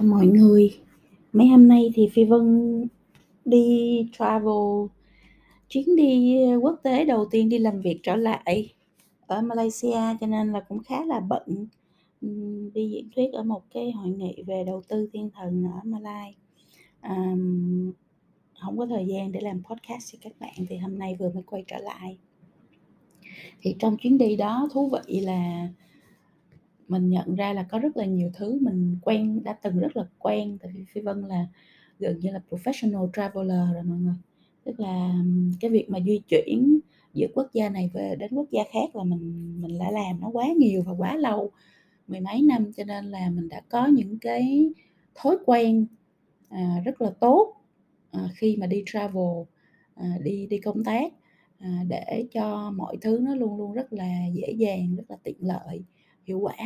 Chào mọi người. Mấy hôm nay thì Phi Vân đi travel, chuyến đi quốc tế đầu tiên đi làm việc trở lại ở Malaysia cho nên là cũng khá là bận. đi diễn thuyết ở một cái hội nghị về đầu tư thiên thần ở Malai. à, không có thời gian để làm podcast cho các bạn thì hôm nay vừa mới quay trở lại. Thì trong chuyến đi đó thú vị là mình nhận ra là có rất là nhiều thứ mình quen đã từng rất là quen, tại vì Phi Vân là gần như là professional traveler rồi mọi người. Tức là, cái việc mà di chuyển giữa quốc gia này về đến quốc gia khác là mình mình đã làm nó quá nhiều và quá lâu, mười mấy năm, cho nên là mình đã có những cái thói quen, à, rất là tốt, à, khi mà đi travel, à, đi đi công tác, à, để cho mọi thứ nó luôn luôn rất là dễ dàng, rất là tiện lợi hiệu quả.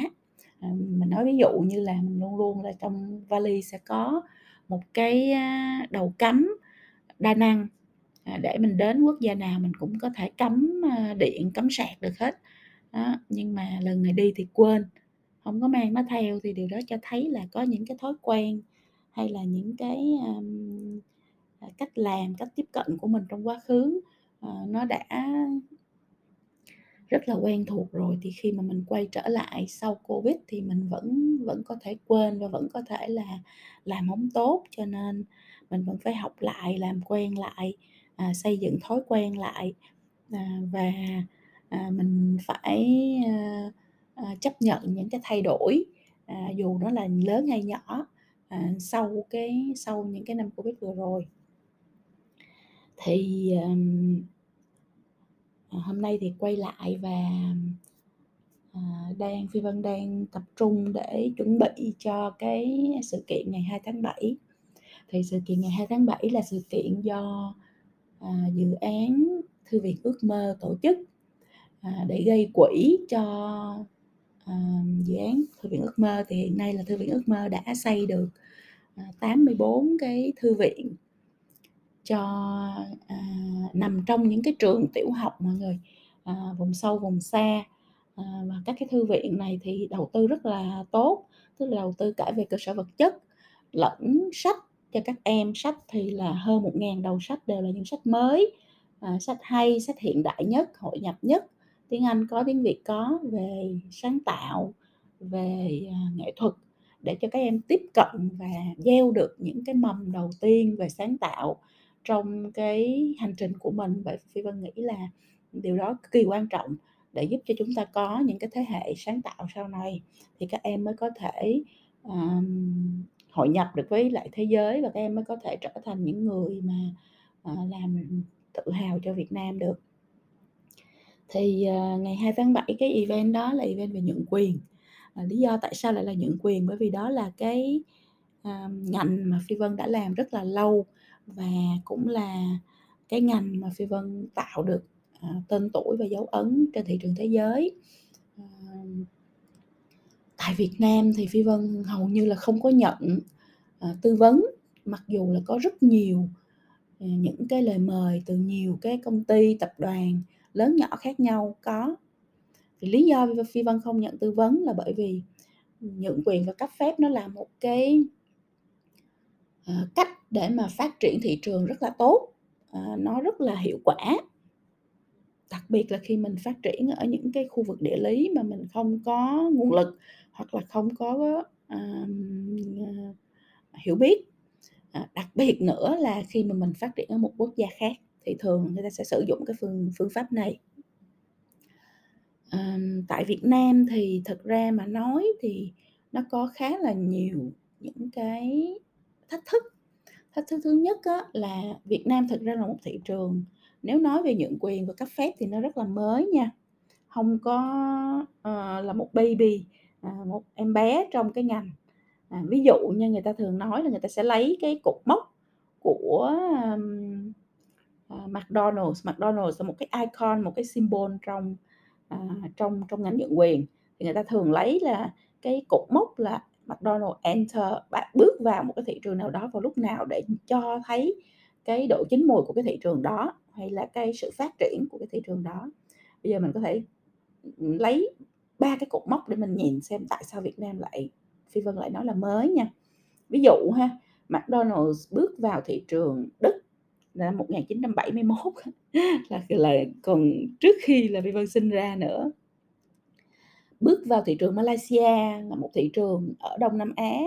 À, mình nói ví dụ như là mình luôn luôn là trong vali sẽ có một cái, đầu cắm đa năng, à, để mình đến quốc gia nào mình cũng có thể cắm, điện, cắm sạc được hết. Đó, nhưng mà lần này đi thì quên, không có mang nó theo thì điều đó cho thấy là có những cái thói quen hay là những cái, um, cách làm, cách tiếp cận của mình trong quá khứ, uh, nó đã rất là quen thuộc rồi thì khi mà mình quay trở lại sau Covid thì mình vẫn vẫn có thể quên và vẫn có thể là làm không tốt, cho nên mình vẫn phải học lại, làm quen lại, à, xây dựng thói quen lại, à, và, à, mình phải, à, à, chấp nhận những cái thay đổi, à, dù nó là lớn hay nhỏ, à, sau cái sau những cái năm Covid vừa rồi. Thì, ờm Ờ, hôm nay thì quay lại và, à, đang Phi Vân đang tập trung để chuẩn bị cho cái sự kiện ngày 2 tháng 7. Thì sự kiện ngày 2 tháng 7 là sự kiện do, à, dự án Thư viện Ước Mơ tổ chức, à, để gây quỹ cho, à, dự án Thư viện Ước Mơ. Thì hiện nay là Thư viện Ước Mơ đã xây được, 84 cái thư viện cho, à, nằm trong những cái trường tiểu học mọi người, à, vùng sâu, vùng xa. À, và các cái thư viện này thì đầu tư rất là tốt, tức là đầu tư cả về cơ sở vật chất lẫn sách cho các em. Sách thì là hơn 1.000 đầu sách đều là những sách mới, à, sách hay, sách hiện đại nhất, hội nhập nhất, tiếng Anh có, tiếng Việt có, về sáng tạo, về, à, nghệ thuật để cho các em tiếp cận và gieo được những cái mầm đầu tiên về sáng tạo trong cái hành trình của mình. Vậy Phi Vân nghĩ là điều đó cực kỳ quan trọng để giúp cho chúng ta có những cái thế hệ sáng tạo sau này thì các em mới có thể, um, hội nhập được với lại thế giới và các em mới có thể trở thành những người mà, uh, làm tự hào cho Việt Nam được. Thì, uh, ngày 2 tháng 7 cái event đó là event về nhượng quyền. uh, lý do tại sao lại là nhượng quyền? Bởi vì đó là cái, uh, ngành mà Phi Vân đã làm rất là lâu và cũng là cái ngành mà Phi Vân tạo được, à, tên tuổi và dấu ấn trên thị trường thế giới. À, tại Việt Nam thì Phi Vân hầu như là không có nhận, à, tư vấn, mặc dù là có rất nhiều, à, những cái lời mời từ nhiều cái công ty, tập đoàn lớn nhỏ khác nhau có. Thì lý do Phi Vân không nhận tư vấn là bởi vì nhượng quyền và cấp phép nó là một cái, Ờ, cách để mà phát triển thị trường rất là tốt, à, nó rất là hiệu quả. Đặc biệt là khi mình phát triển ở những cái khu vực địa lý mà mình không có nguồn lực hoặc là không có, ờm, hiểu biết. À, đặc biệt nữa là khi mà mình phát triển ở một quốc gia khác thì thường người ta sẽ sử dụng cái phương phương pháp này. à, tại Việt Nam thì thật ra mà nói thì nó có khá là nhiều những cái thách thức Thách thức thứ nhất á, là Việt Nam thực ra là một thị trường nếu nói về nhượng quyền và cấp phép thì nó rất là mới nha, không có, uh, là một baby, uh, một em bé trong cái ngành. À, ví dụ như người ta thường nói là người ta sẽ lấy cái cột mốc của, um, uh, McDonald's. McDonald's là một cái icon, một cái symbol trong, uh, trong trong ngành nhượng quyền, thì người ta thường lấy là cái cột mốc là McDonald enter bạn bước vào một cái thị trường nào đó vào lúc nào để cho thấy cái độ chín mùi của cái thị trường đó hay là cái sự phát triển của cái thị trường đó. Bây giờ mình có thể lấy ba cái cột mốc để mình nhìn xem tại sao Việt Nam lại Phi Vân lại nói là mới nha. ví dụ ha, McDonald's bước vào thị trường Đức là năm 1971 là là còn trước khi là Phi Vân sinh ra nữa. Bước vào thị trường Malaysia là một thị trường ở Đông Nam Á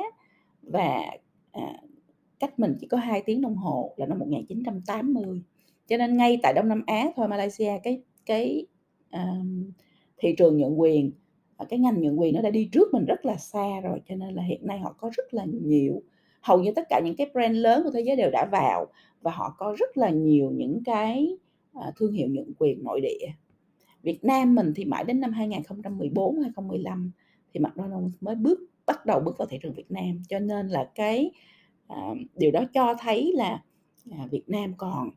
và, à, cách mình chỉ có 2 tiếng đồng hồ là năm 1980. Cho nên ngay tại Đông Nam Á thôi, Malaysia cái cái, ờm, thị trường nhượng quyền, và cái ngành nhượng quyền nó đã đi trước mình rất là xa rồi, cho nên là hiện nay họ có rất là nhiều hầu như tất cả những cái brand lớn của thế giới đều đã vào và họ có rất là nhiều những cái, à, thương hiệu nhượng quyền nội địa. Việt Nam mình thì mãi đến năm 2014, 2015 thì McDonald's mới bước bắt đầu bước vào thị trường Việt Nam, cho nên là cái, à, điều đó cho thấy là, à, Việt Nam còn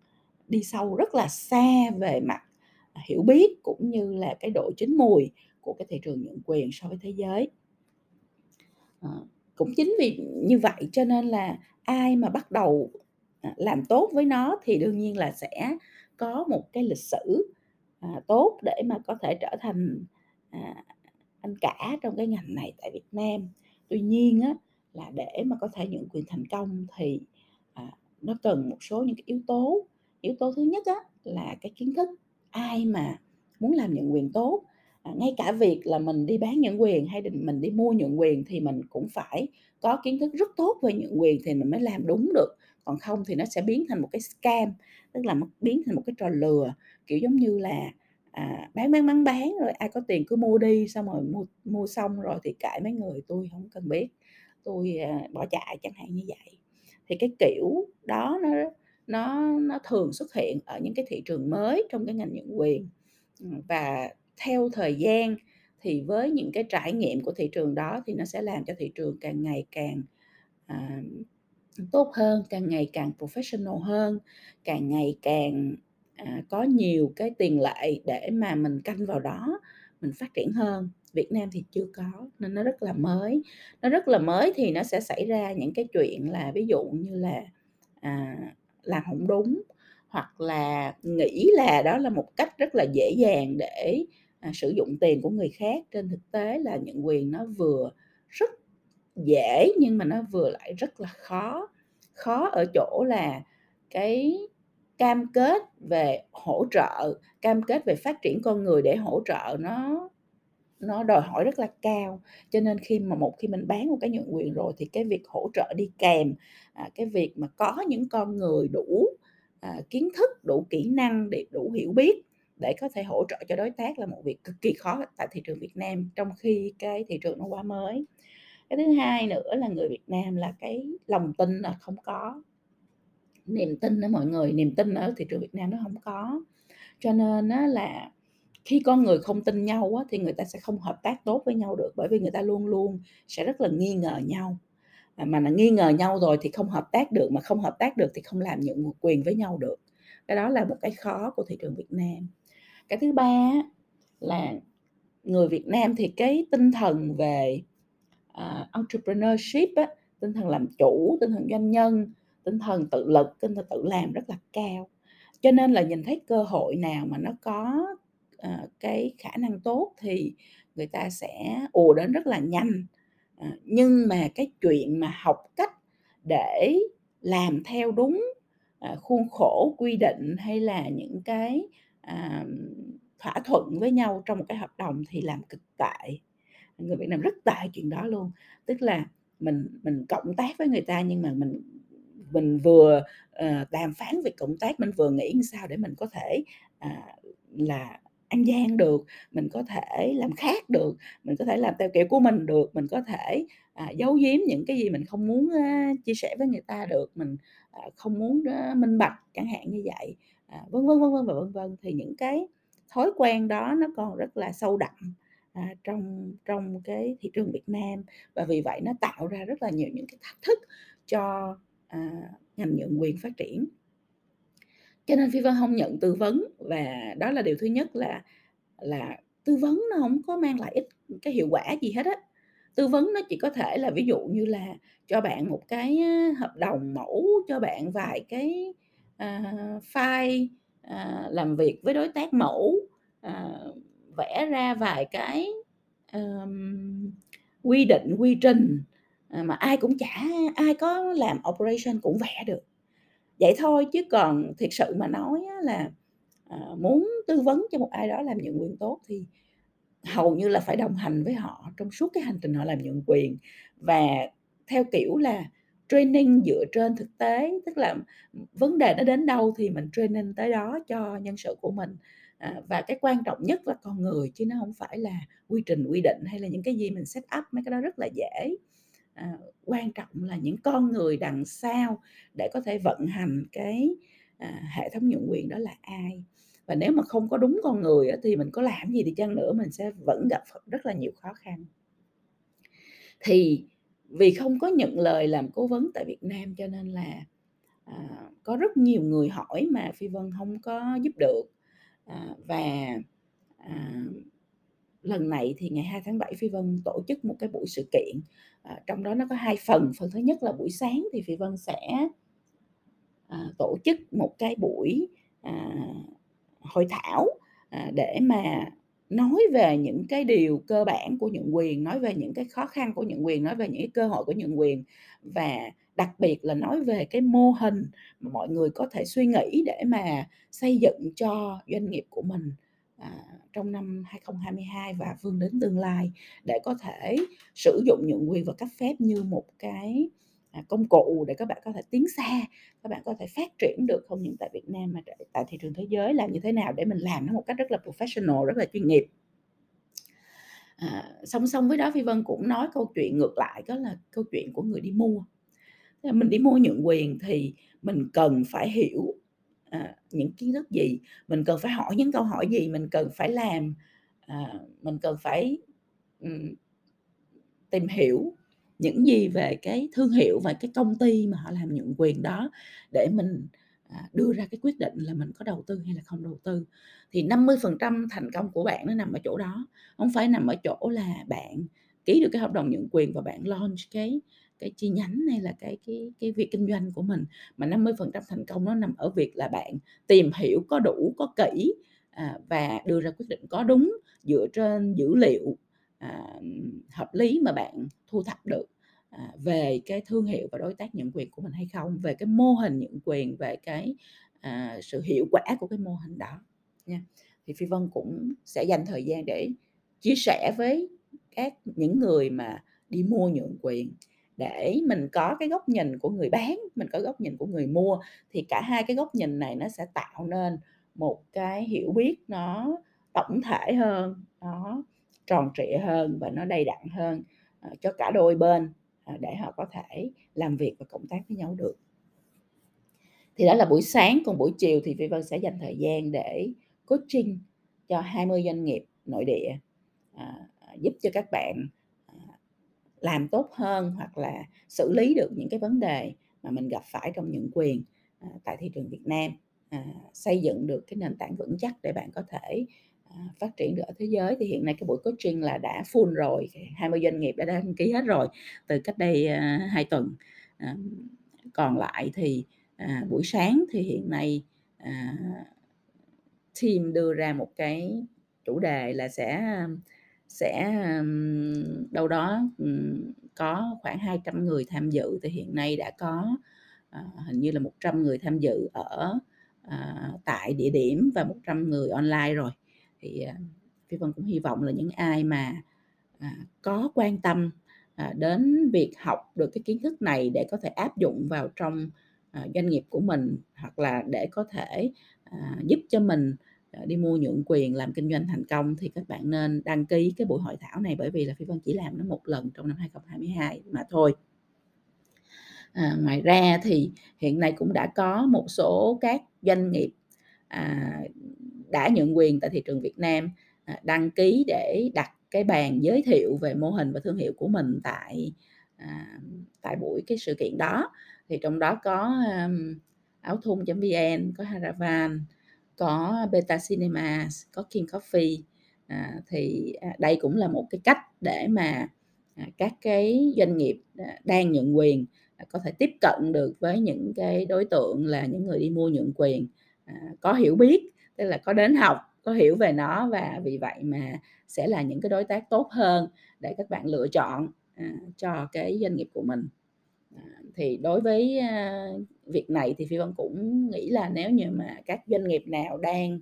đi sâu rất là xa về mặt, à, hiểu biết cũng như là cái độ chín mùi của cái thị trường nhượng quyền so với thế giới. Ờ, cũng chính vì như vậy cho nên là ai mà bắt đầu, à, làm tốt với nó thì đương nhiên là sẽ có một cái lịch sử, à, tốt để mà có thể trở thành, à, anh cả trong cái ngành này tại Việt Nam. Tuy nhiên á, là để mà có thể nhượng quyền thành công thì, à, nó cần một số những cái yếu tố. Yếu tố thứ nhất á, là cái kiến thức. Ai mà muốn làm nhượng quyền tốt, à, ngay cả việc là mình đi bán nhượng quyền hay mình đi mua nhượng quyền thì mình cũng phải có kiến thức rất tốt về nhượng quyền thì mình mới làm đúng được, còn không thì nó sẽ biến thành một cái scam, tức là biến thành một cái trò lừa, kiểu, giống như là, à, bán, bán, bán, bán rồi ai có tiền cứ mua đi, xong rồi mua mua xong rồi thì cãi mấy người, tôi không cần biết, tôi à, bỏ chạy chẳng hạn như vậy. Thì cái kiểu đó nó nó nó thường xuất hiện ở những cái thị trường mới trong cái ngành nhượng quyền. Ừ, và theo thời gian thì với những cái trải nghiệm của thị trường đó thì nó sẽ làm cho thị trường càng ngày càng, à, tốt hơn, càng ngày càng professional hơn, càng ngày càng, à, có nhiều cái tiền lệ để mà mình canh vào đó, mình phát triển hơn. Việt Nam thì chưa có nên nó rất là mới. Nó rất là mới thì nó sẽ xảy ra những cái chuyện là ví dụ như là, à, làm không đúng, hoặc là nghĩ là đó là một cách rất là dễ dàng để, à, sử dụng tiền của người khác. Trên thực tế là những quyền nó vừa rất dễ nhưng mà nó vừa lại rất là khó. Khó ở chỗ là cái cam kết về hỗ trợ, cam kết về phát triển con người để hỗ trợ nó nó đòi hỏi rất là cao. Cho nên khi mà một khi mình bán một cái nhượng quyền rồi thì cái việc hỗ trợ đi kèm, à, cái việc mà có những con người đủ, à, kiến thức, đủ kỹ năng để đủ hiểu biết để có thể hỗ trợ cho đối tác là một việc cực kỳ khó tại thị trường Việt Nam, trong khi cái thị trường nó quá mới. Cái thứ hai nữa là người Việt Nam là cái lòng tin là không có. Niềm tin đó mọi người, niềm tin ở thị trường Việt Nam nó không có. Cho nên á là khi con người không tin nhau á thì người ta sẽ không hợp tác tốt với nhau được, bởi vì người ta luôn luôn sẽ rất là nghi ngờ nhau. À, mà là nghi ngờ nhau rồi thì không hợp tác được, mà không hợp tác được thì không làm nhượng quyền với nhau được. Cái đó là một cái khó của thị trường Việt Nam. Cái thứ ba á là người Việt Nam thì cái tinh thần về, uh, entrepreneurship á, tinh thần làm chủ, tinh thần doanh nhân, tinh thần tự lực, tinh thần tự làm rất là cao. Cho nên là nhìn thấy cơ hội nào mà nó có, uh, cái khả năng tốt thì người ta sẽ ùa đến rất là nhanh. uh, nhưng mà cái chuyện mà học cách để làm theo đúng, uh, khuôn khổ, quy định hay là những cái, uh, thỏa thuận với nhau trong một cái hợp đồng thì làm cực tệ. Người Việt Nam rất tệ chuyện đó luôn. Tức là mình mình cộng tác với người ta nhưng mà mình mình vừa, uh, đàm phán việc cộng tác, mình vừa nghĩ sao để mình có thể, uh, là ăn gian được, mình có thể làm khác được, mình có thể làm theo kiểu của mình được, mình có thể, à, giấu giếm những cái gì mình không muốn, uh, chia sẻ với người ta được, mình, uh, không muốn, uh, minh bạch chẳng hạn như vậy, à, vân vân, vân vân và vân vân. Thì những cái thói quen đó nó còn rất là sâu đậm, à, trong trong cái thị trường Việt Nam và vì vậy nó tạo ra rất là nhiều những cái thách thức cho, à, ngành nhượng quyền phát triển. Cho nên Phi Vân không nhận tư vấn và đó là điều thứ nhất là là tư vấn nó không có mang lại ích cái hiệu quả gì hết á. Tư vấn nó chỉ có thể là ví dụ như là cho bạn một cái, hợp đồng mẫu, cho bạn vài cái, uh, file, uh, làm việc với đối tác mẫu, uh, vẽ ra vài cái, um, quy định, quy trình, ờ, mà ai cũng chả ai có làm operation cũng vẽ được. Vậy thôi chứ còn thiệt sự mà nói là, ờ, muốn tư vấn cho một ai đó làm nhượng quyền tốt thì hầu như là phải đồng hành với họ trong suốt cái hành trình họ làm nhượng quyền và theo kiểu là training dựa trên thực tế, tức là, vấn đề nó đến đâu thì mình training tới đó cho nhân sự của mình. À, và cái quan trọng nhất là con người chứ nó không phải là quy trình, quy định hay là những cái gì mình set up, mấy cái đó rất là dễ. À, quan trọng là những con người đằng sau để có thể vận hành cái, à, hệ thống nhượng quyền đó là ai. Và nếu mà không có đúng con người thì mình có làm gì thì chăng nữa mình sẽ vẫn gặp rất là nhiều khó khăn. Thì vì không có nhận lời làm cố vấn tại Việt Nam cho nên là, à, có rất nhiều người hỏi mà Phi Vân không có giúp được. À, và, à, lần này thì ngày 2 tháng 7 Phi Vân tổ chức một cái buổi sự kiện, à, trong đó nó có hai phần. Phần thứ nhất là buổi sáng thì Phi Vân sẽ à, tổ chức một cái buổi, à, hội thảo, à, để mà nói về những cái điều cơ bản của nhượng quyền, nói về những cái khó khăn của nhượng quyền, nói về những cái cơ hội của nhượng quyền và đặc biệt là nói về cái mô hình mà mọi người có thể suy nghĩ để mà xây dựng cho doanh nghiệp của mình, à, trong năm 2022 và vươn đến tương lai để có thể sử dụng nhượng quyền và cấp phép như một cái, À, công cụ để các bạn có thể tiến xa, các bạn có thể phát triển được không những tại Việt Nam mà tại thị trường thế giới, làm như thế nào để mình làm nó một cách rất là professional, rất là chuyên nghiệp. À, song song với đó Phi Vân cũng nói câu chuyện ngược lại, đó là câu chuyện của người đi mua. Là mình đi mua nhượng quyền thì mình cần phải hiểu, à, những kiến thức gì, mình cần phải hỏi những câu hỏi gì, mình cần phải làm, à, mình cần phải, um, tìm hiểu những gì về cái thương hiệu và cái công ty mà họ làm nhượng quyền đó để mình, à, đưa ra cái quyết định là mình có đầu tư hay là không đầu tư. Thì 50% thành công của bạn nó nằm ở chỗ đó, không phải nằm ở chỗ là bạn ký được cái hợp đồng nhượng quyền và bạn launch cái cái chi nhánh hay là cái cái cái việc kinh doanh của mình, mà 50% thành công nó nằm ở việc là bạn tìm hiểu có đủ, có kỹ, à, và đưa ra quyết định có đúng dựa trên dữ liệu, à, hợp lý mà bạn thu thập được, à, về cái thương hiệu và đối tác nhận quyền của mình hay không, về cái mô hình nhận quyền, về cái, à, sự hiệu quả của cái mô hình đó nha. Thì Phi Vân cũng sẽ dành thời gian để chia sẻ với các những người mà đi mua nhượng quyền để mình có cái góc nhìn của người bán, mình có góc nhìn của người mua, thì cả hai cái góc nhìn này nó sẽ tạo nên một cái hiểu biết nó tổng thể hơn, nó tròn trịa hơn và nó đầy đặn hơn, ờ, cho cả đôi bên, ờ, để họ có thể làm việc và cộng tác với nhau được. Thì đó là buổi sáng, còn buổi chiều thì Phi Vân sẽ dành thời gian để coaching cho 20 doanh nghiệp nội địa, à, giúp cho các bạn, à, làm tốt hơn hoặc là xử lý được những cái vấn đề mà mình gặp phải trong những quyền, à, tại thị trường Việt Nam, à, xây dựng được cái nền tảng vững chắc để bạn có thể, À, phát triển được ở thế giới. Thì hiện nay cái buổi coaching là đã full rồi, 20 doanh nghiệp đã đăng ký hết rồi từ cách đây, à, hai 2 tuần. À, còn lại thì, buổi sáng thì hiện nay, team đưa ra một cái chủ đề là sẽ, sẽ, đâu đó, có khoảng 200 người tham dự, thì hiện nay đã có, hình như là 100 người tham dự ở, tại địa điểm và 100 người online rồi. Thì, à, Phi Vân cũng hy vọng là những ai mà, à, có quan tâm, à, đến việc học được cái kiến thức này để có thể áp dụng vào trong, à, doanh nghiệp của mình, hoặc là để có thể, à, giúp cho mình, à, đi mua nhượng quyền làm kinh doanh thành công thì các bạn nên đăng ký cái buổi hội thảo này, bởi vì là Phi Vân chỉ làm nó một lần trong năm 2022 mà thôi. À, ngoài ra thì hiện nay cũng đã có một số các doanh nghiệp, à, đã nhận quyền tại thị trường Việt Nam, à, đăng ký để đặt cái bàn giới thiệu về mô hình và thương hiệu của mình tại, à, tại buổi cái sự kiện đó. Thì trong đó có, Áo Thun.vn, có Haravan, có Beta Cinema có King Coffee. À, thì, à, đây cũng là một cái cách để mà, à, các cái doanh nghiệp, à, đang nhận quyền, à, có thể tiếp cận được với những cái đối tượng là những người đi mua nhượng quyền, à, có hiểu biết, tức là có đến học, có hiểu về nó và vì vậy mà sẽ là những cái đối tác tốt hơn để các bạn lựa chọn, à, cho cái doanh nghiệp của mình. À, thì đối với à, việc này thì phi vân cũng nghĩ là nếu như mà các doanh nghiệp nào đang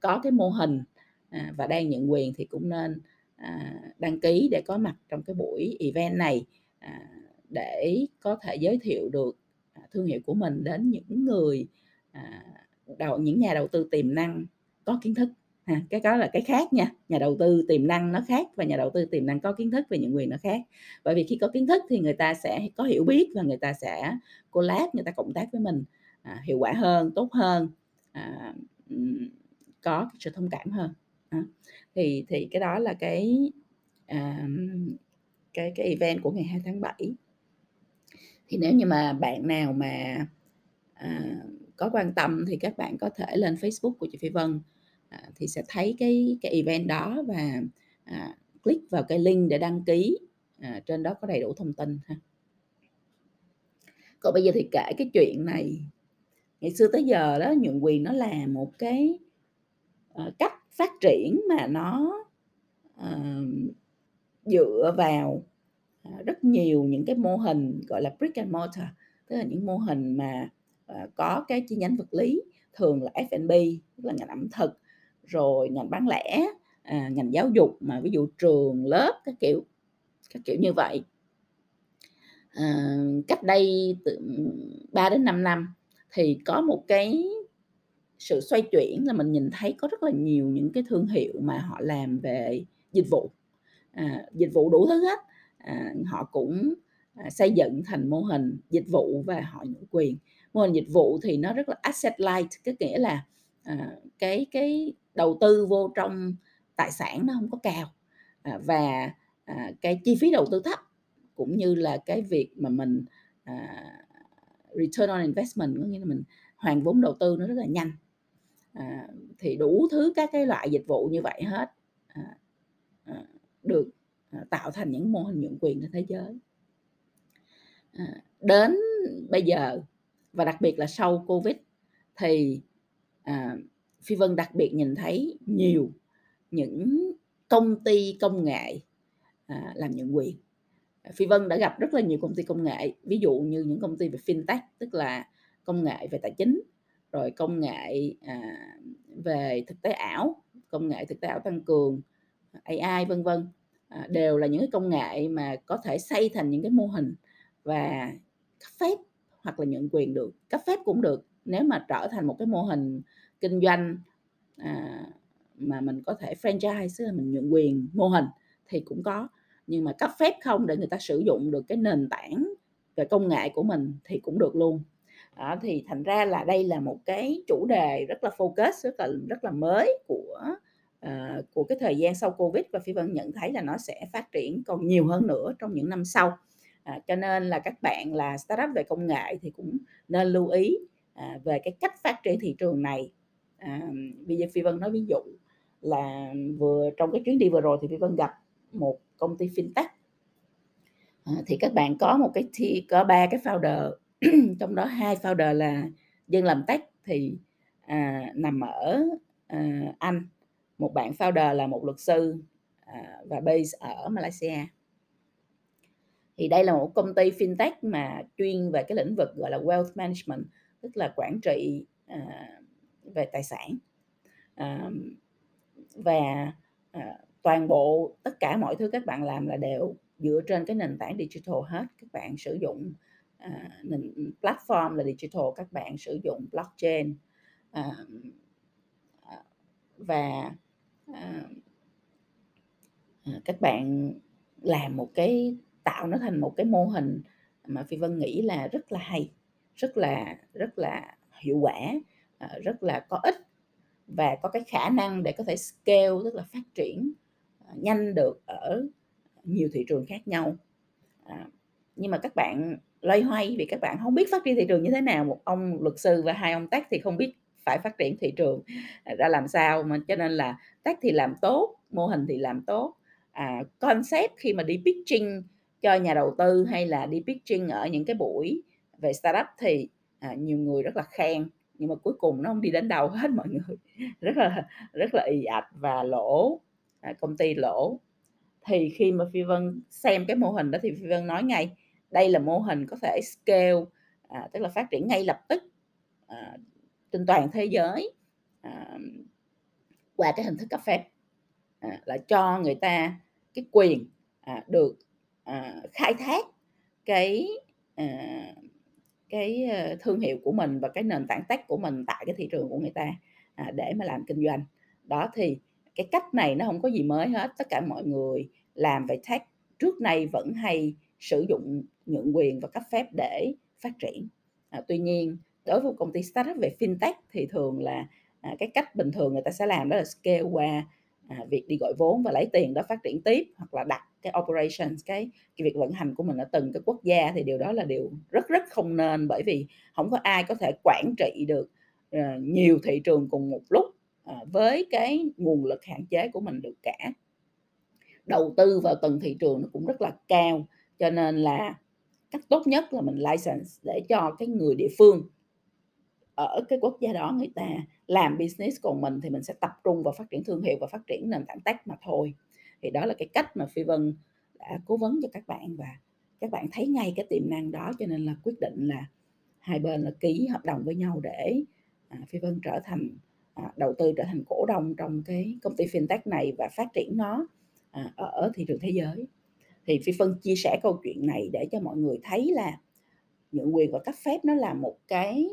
có cái mô hình à, và đang nhận quyền thì cũng nên à, đăng ký để có mặt trong cái buổi event này à, để có thể giới thiệu được à, thương hiệu của mình đến những người à, đầu những nhà đầu tư tiềm năng có kiến thức. Ha cái đó là cái khác nha. Nhà đầu tư tiềm năng nó khác và nhà đầu tư tiềm năng có kiến thức về những quyền nó khác. Bởi vì khi có kiến thức thì người ta sẽ có hiểu biết và người ta sẽ collab người ta cộng tác với mình à, hiệu quả hơn tốt hơn à, có sự thông cảm hơn. À, thì thì cái đó là cái à, cái cái event của ngày 2 tháng 7 thì nếu như mà bạn nào mà à, có quan tâm thì các bạn có thể lên Facebook của chị Phi Vân. À, thì sẽ thấy cái cái event đó và à, click vào cái link để đăng ký. À, trên đó có đầy đủ thông tin ha. Còn bây giờ thì kể cái chuyện này. Ngày xưa tới giờ đó nhượng quyền nó là một cái uh, cách phát triển mà nó uh, dựa vào uh, rất nhiều những cái mô hình gọi là brick and mortar tức là những mô hình mà uh, Ờ, có cái chi nhánh vật lý thường là F&B tức là ngành ẩm thực rồi ngành bán lẻ à, ngành giáo dục mà ví dụ trường lớp các kiểu các kiểu như vậy. À, cách đây từ 3 đến 5 năm thì có một cái sự xoay chuyển là mình nhìn thấy có rất là nhiều những cái thương hiệu mà họ làm về dịch vụ. À, dịch vụ đủ thứ hết. À, họ cũng À, xây dựng thành mô hình dịch vụ và họ nhượng quyền. Mô hình dịch vụ thì nó rất là asset light có nghĩa là à, cái cái đầu tư vô trong tài sản nó không có cao à, và à, cái chi phí đầu tư thấp cũng như là cái việc mà mình à, return on investment có nghĩa là mình hoàn vốn đầu tư nó rất là nhanh. À, thì đủ thứ các cái loại dịch vụ như vậy hết à, à, được à, tạo thành những mô hình nhượng quyền trên thế giới. À, đến bây giờ và đặc biệt là sau covid thì à, phi vân đặc biệt nhìn thấy nhiều những công ty công nghệ à, làm nhận quyền. Phi vân đã gặp rất là nhiều công ty công nghệ ví dụ như những công ty về fintech tức là công nghệ về tài chính rồi công nghệ à, về thực tế ảo công nghệ thực tế ảo tăng cường AI vân vân. À, đều là những cái công nghệ mà có thể xây thành những cái mô hình và cấp phép hoặc là nhận quyền được cấp phép cũng được nếu mà trở thành một cái mô hình kinh doanh à, mà mình có thể franchise là mình nhận quyền mô hình thì cũng có. Nhưng mà cấp phép không để người ta sử dụng được cái nền tảng về công nghệ của mình thì cũng được luôn. Đó, thì thành ra là đây là một cái chủ đề rất là focus rất là rất là mới của uh, của cái thời gian sau covid và phi vân nhận thấy là nó sẽ phát triển còn nhiều hơn nữa trong những năm sau à, cho nên là các bạn là startup về công nghệ thì cũng nên lưu ý à, về cái cách phát triển thị trường này. À, bây giờ phi vân nói ví dụ là vừa trong cái chuyến đi vừa rồi thì phi vân gặp một công ty fintech. À, thì các bạn có một cái thi có ba cái founder trong đó hai founder là dân làm tech thì à, nằm ở à, anh một bạn founder là một luật sư à, và base ở Malaysia thì đây là một công ty fintech mà chuyên về cái lĩnh vực gọi là wealth management tức là quản trị à, về tài sản. À, và à, toàn bộ tất cả mọi thứ các bạn làm là đều dựa trên cái nền tảng digital hết. Các bạn sử dụng à, nền platform là digital các bạn sử dụng blockchain. À, à và à, à, các bạn làm một cái tạo nó thành một cái mô hình mà phi vân nghĩ là rất là hay rất là rất là hiệu quả ờ, rất là có ích và có cái khả năng để có thể scale tức là phát triển ờ, nhanh được ở nhiều thị trường khác nhau. À, nhưng mà các bạn loay hoay vì các bạn không biết phát triển thị trường như thế nào một ông luật sư và hai ông tác thì không biết phải phát triển thị trường ra làm sao mà cho nên là tác thì làm tốt mô hình thì làm tốt. À, concept khi mà đi pitching cho nhà đầu tư hay là đi pitching ở những cái buổi về startup thì à, nhiều người rất là khen nhưng mà cuối cùng nó không đi đến đâu hết mọi người. Rất là rất là ì ạch và lỗ à, công ty lỗ. Thì khi mà Phi Vân xem cái mô hình đó thì Phi Vân nói ngay, đây là mô hình có thể scale, à, tức là phát triển ngay lập tức, à, trên toàn thế giới, à, qua cái hình thức cấp phép, à, là cho người ta cái quyền, à, được, Ờ, khai thác cái, à, cái, ờ, thương hiệu của mình và cái nền tảng tech của mình tại cái thị trường của người ta, à, để mà làm kinh doanh. Đó, thì cái cách này nó không có gì mới hết, tất cả mọi người làm về tech trước nay vẫn hay sử dụng nhượng quyền và cấp phép để phát triển. À, tuy nhiên đối với một công ty startup về fintech thì thường là, à, cái cách bình thường người ta sẽ làm đó là scale qua, à, việc đi gọi vốn và lấy tiền đó phát triển tiếp, hoặc là đặt cái operations, cái cái việc vận hành của mình ở từng cái quốc gia thì điều đó là điều rất rất không nên, bởi vì không có ai có thể quản trị được, uh, nhiều thị trường cùng một lúc, uh, với cái nguồn lực hạn chế của mình được cả. Đầu tư vào từng thị trường nó cũng rất là cao, cho nên là cách tốt nhất là mình license để cho cái người địa phương ở cái quốc gia đó người ta làm business, còn mình thì mình sẽ tập trung vào phát triển thương hiệu và phát triển nền tảng tech mà thôi. Thì đó là cái cách mà Phi Vân đã cố vấn cho các bạn và các bạn thấy ngay cái tiềm năng đó, cho nên là quyết định là hai bên là ký hợp đồng với nhau để, à, Phi Vân trở thành, à, đầu tư trở thành cổ đông trong cái công ty fintech này và phát triển nó, à, ở thị trường thế giới. Thì Phi Vân chia sẻ câu chuyện này để cho mọi người thấy là nhượng quyền và cấp phép nó là một cái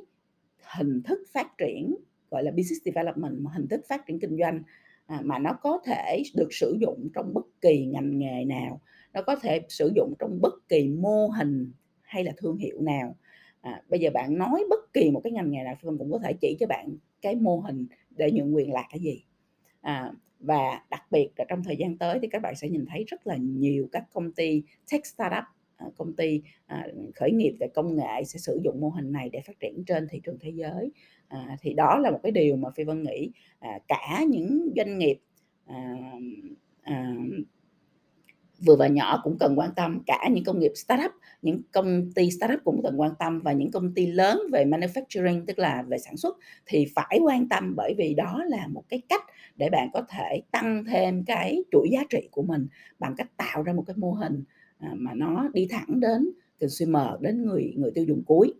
hình thức phát triển, gọi là business development, một hình thức phát triển kinh doanh, à, mà nó có thể được sử dụng trong bất kỳ ngành nghề nào, nó có thể sử dụng trong bất kỳ mô hình hay là thương hiệu nào. À, bây giờ bạn nói bất kỳ một cái ngành nghề nào, phương cũng có thể chỉ cho bạn cái mô hình để nhượng quyền là cái gì. À, và đặc biệt là trong thời gian tới thì các bạn sẽ nhìn thấy rất là nhiều các công ty tech startup, À, công ty, à, khởi nghiệp về công nghệ sẽ sử dụng mô hình này để phát triển trên thị trường thế giới. À, thì đó là một cái điều mà Phi Vân nghĩ, à, cả những doanh nghiệp, à, à, vừa và nhỏ cũng cần quan tâm, cả những công nghiệp startup, những công ty startup cũng cần quan tâm và những công ty lớn về manufacturing, tức là về sản xuất thì phải quan tâm, bởi vì đó là một cái cách để bạn có thể tăng thêm cái chuỗi giá trị của mình bằng cách tạo ra một cái mô hình, à, mà nó đi thẳng đến consumer, đến người người tiêu dùng cuối.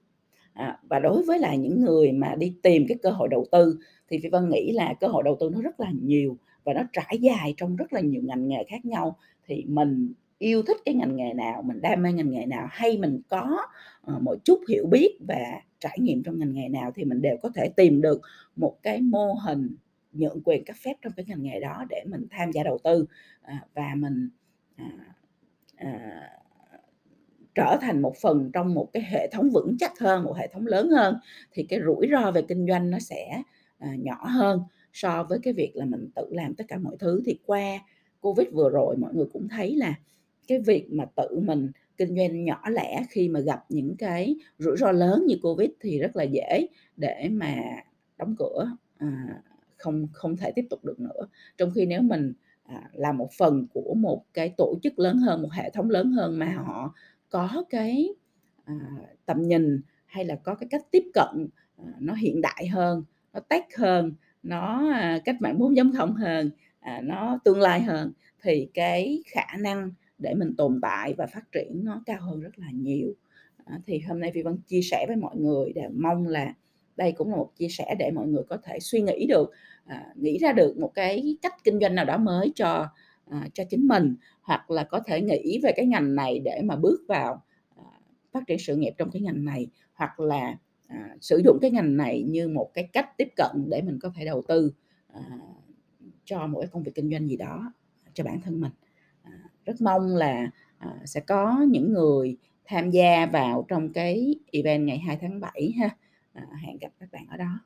À, và đối với lại những người mà đi tìm cái cơ hội đầu tư thì Phi Vân nghĩ là cơ hội đầu tư nó rất là nhiều và nó trải dài trong rất là nhiều ngành nghề khác nhau. Thì mình yêu thích cái ngành nghề nào, mình đam mê ngành nghề nào, hay mình có, uh, một chút hiểu biết và trải nghiệm trong ngành nghề nào thì mình đều có thể tìm được một cái mô hình nhượng quyền cấp phép trong cái ngành nghề đó để mình tham gia đầu tư, uh, và mình, uh, à, trở thành một phần trong một cái hệ thống vững chắc hơn, một hệ thống lớn hơn thì cái rủi ro về kinh doanh nó sẽ, à, nhỏ hơn so với cái việc là mình tự làm tất cả mọi thứ. Thì qua Covid vừa rồi mọi người cũng thấy là cái việc mà tự mình kinh doanh nhỏ lẻ khi mà gặp những cái rủi ro lớn như Covid thì rất là dễ để mà đóng cửa, à, không không thể tiếp tục được nữa. Trong khi nếu mình, à, là một phần của một cái tổ chức lớn hơn, một hệ thống lớn hơn mà họ có cái, à, tầm nhìn hay là có cái cách tiếp cận, à, nó hiện đại hơn, nó tech hơn, nó, à, cách mạng 4.0 hơn, à, nó tương lai hơn thì cái khả năng để mình tồn tại và phát triển nó cao hơn rất là nhiều. À, thì hôm nay Vi Vân chia sẻ với mọi người để mong là đây cũng là một chia sẻ để mọi người có thể suy nghĩ được, à, nghĩ ra được một cái cách kinh doanh nào đó mới cho, à, cho chính mình, hoặc là có thể nghĩ về cái ngành này để mà bước vào, à, phát triển sự nghiệp trong cái ngành này, hoặc là, à, sử dụng cái ngành này như một cái cách tiếp cận để mình có thể đầu tư, à, cho một cái công việc kinh doanh gì đó cho bản thân mình. À, rất mong là, à, sẽ có những người tham gia vào trong cái event ngày 2 tháng 7 ha. Ờ, hẹn gặp các bạn ở đó.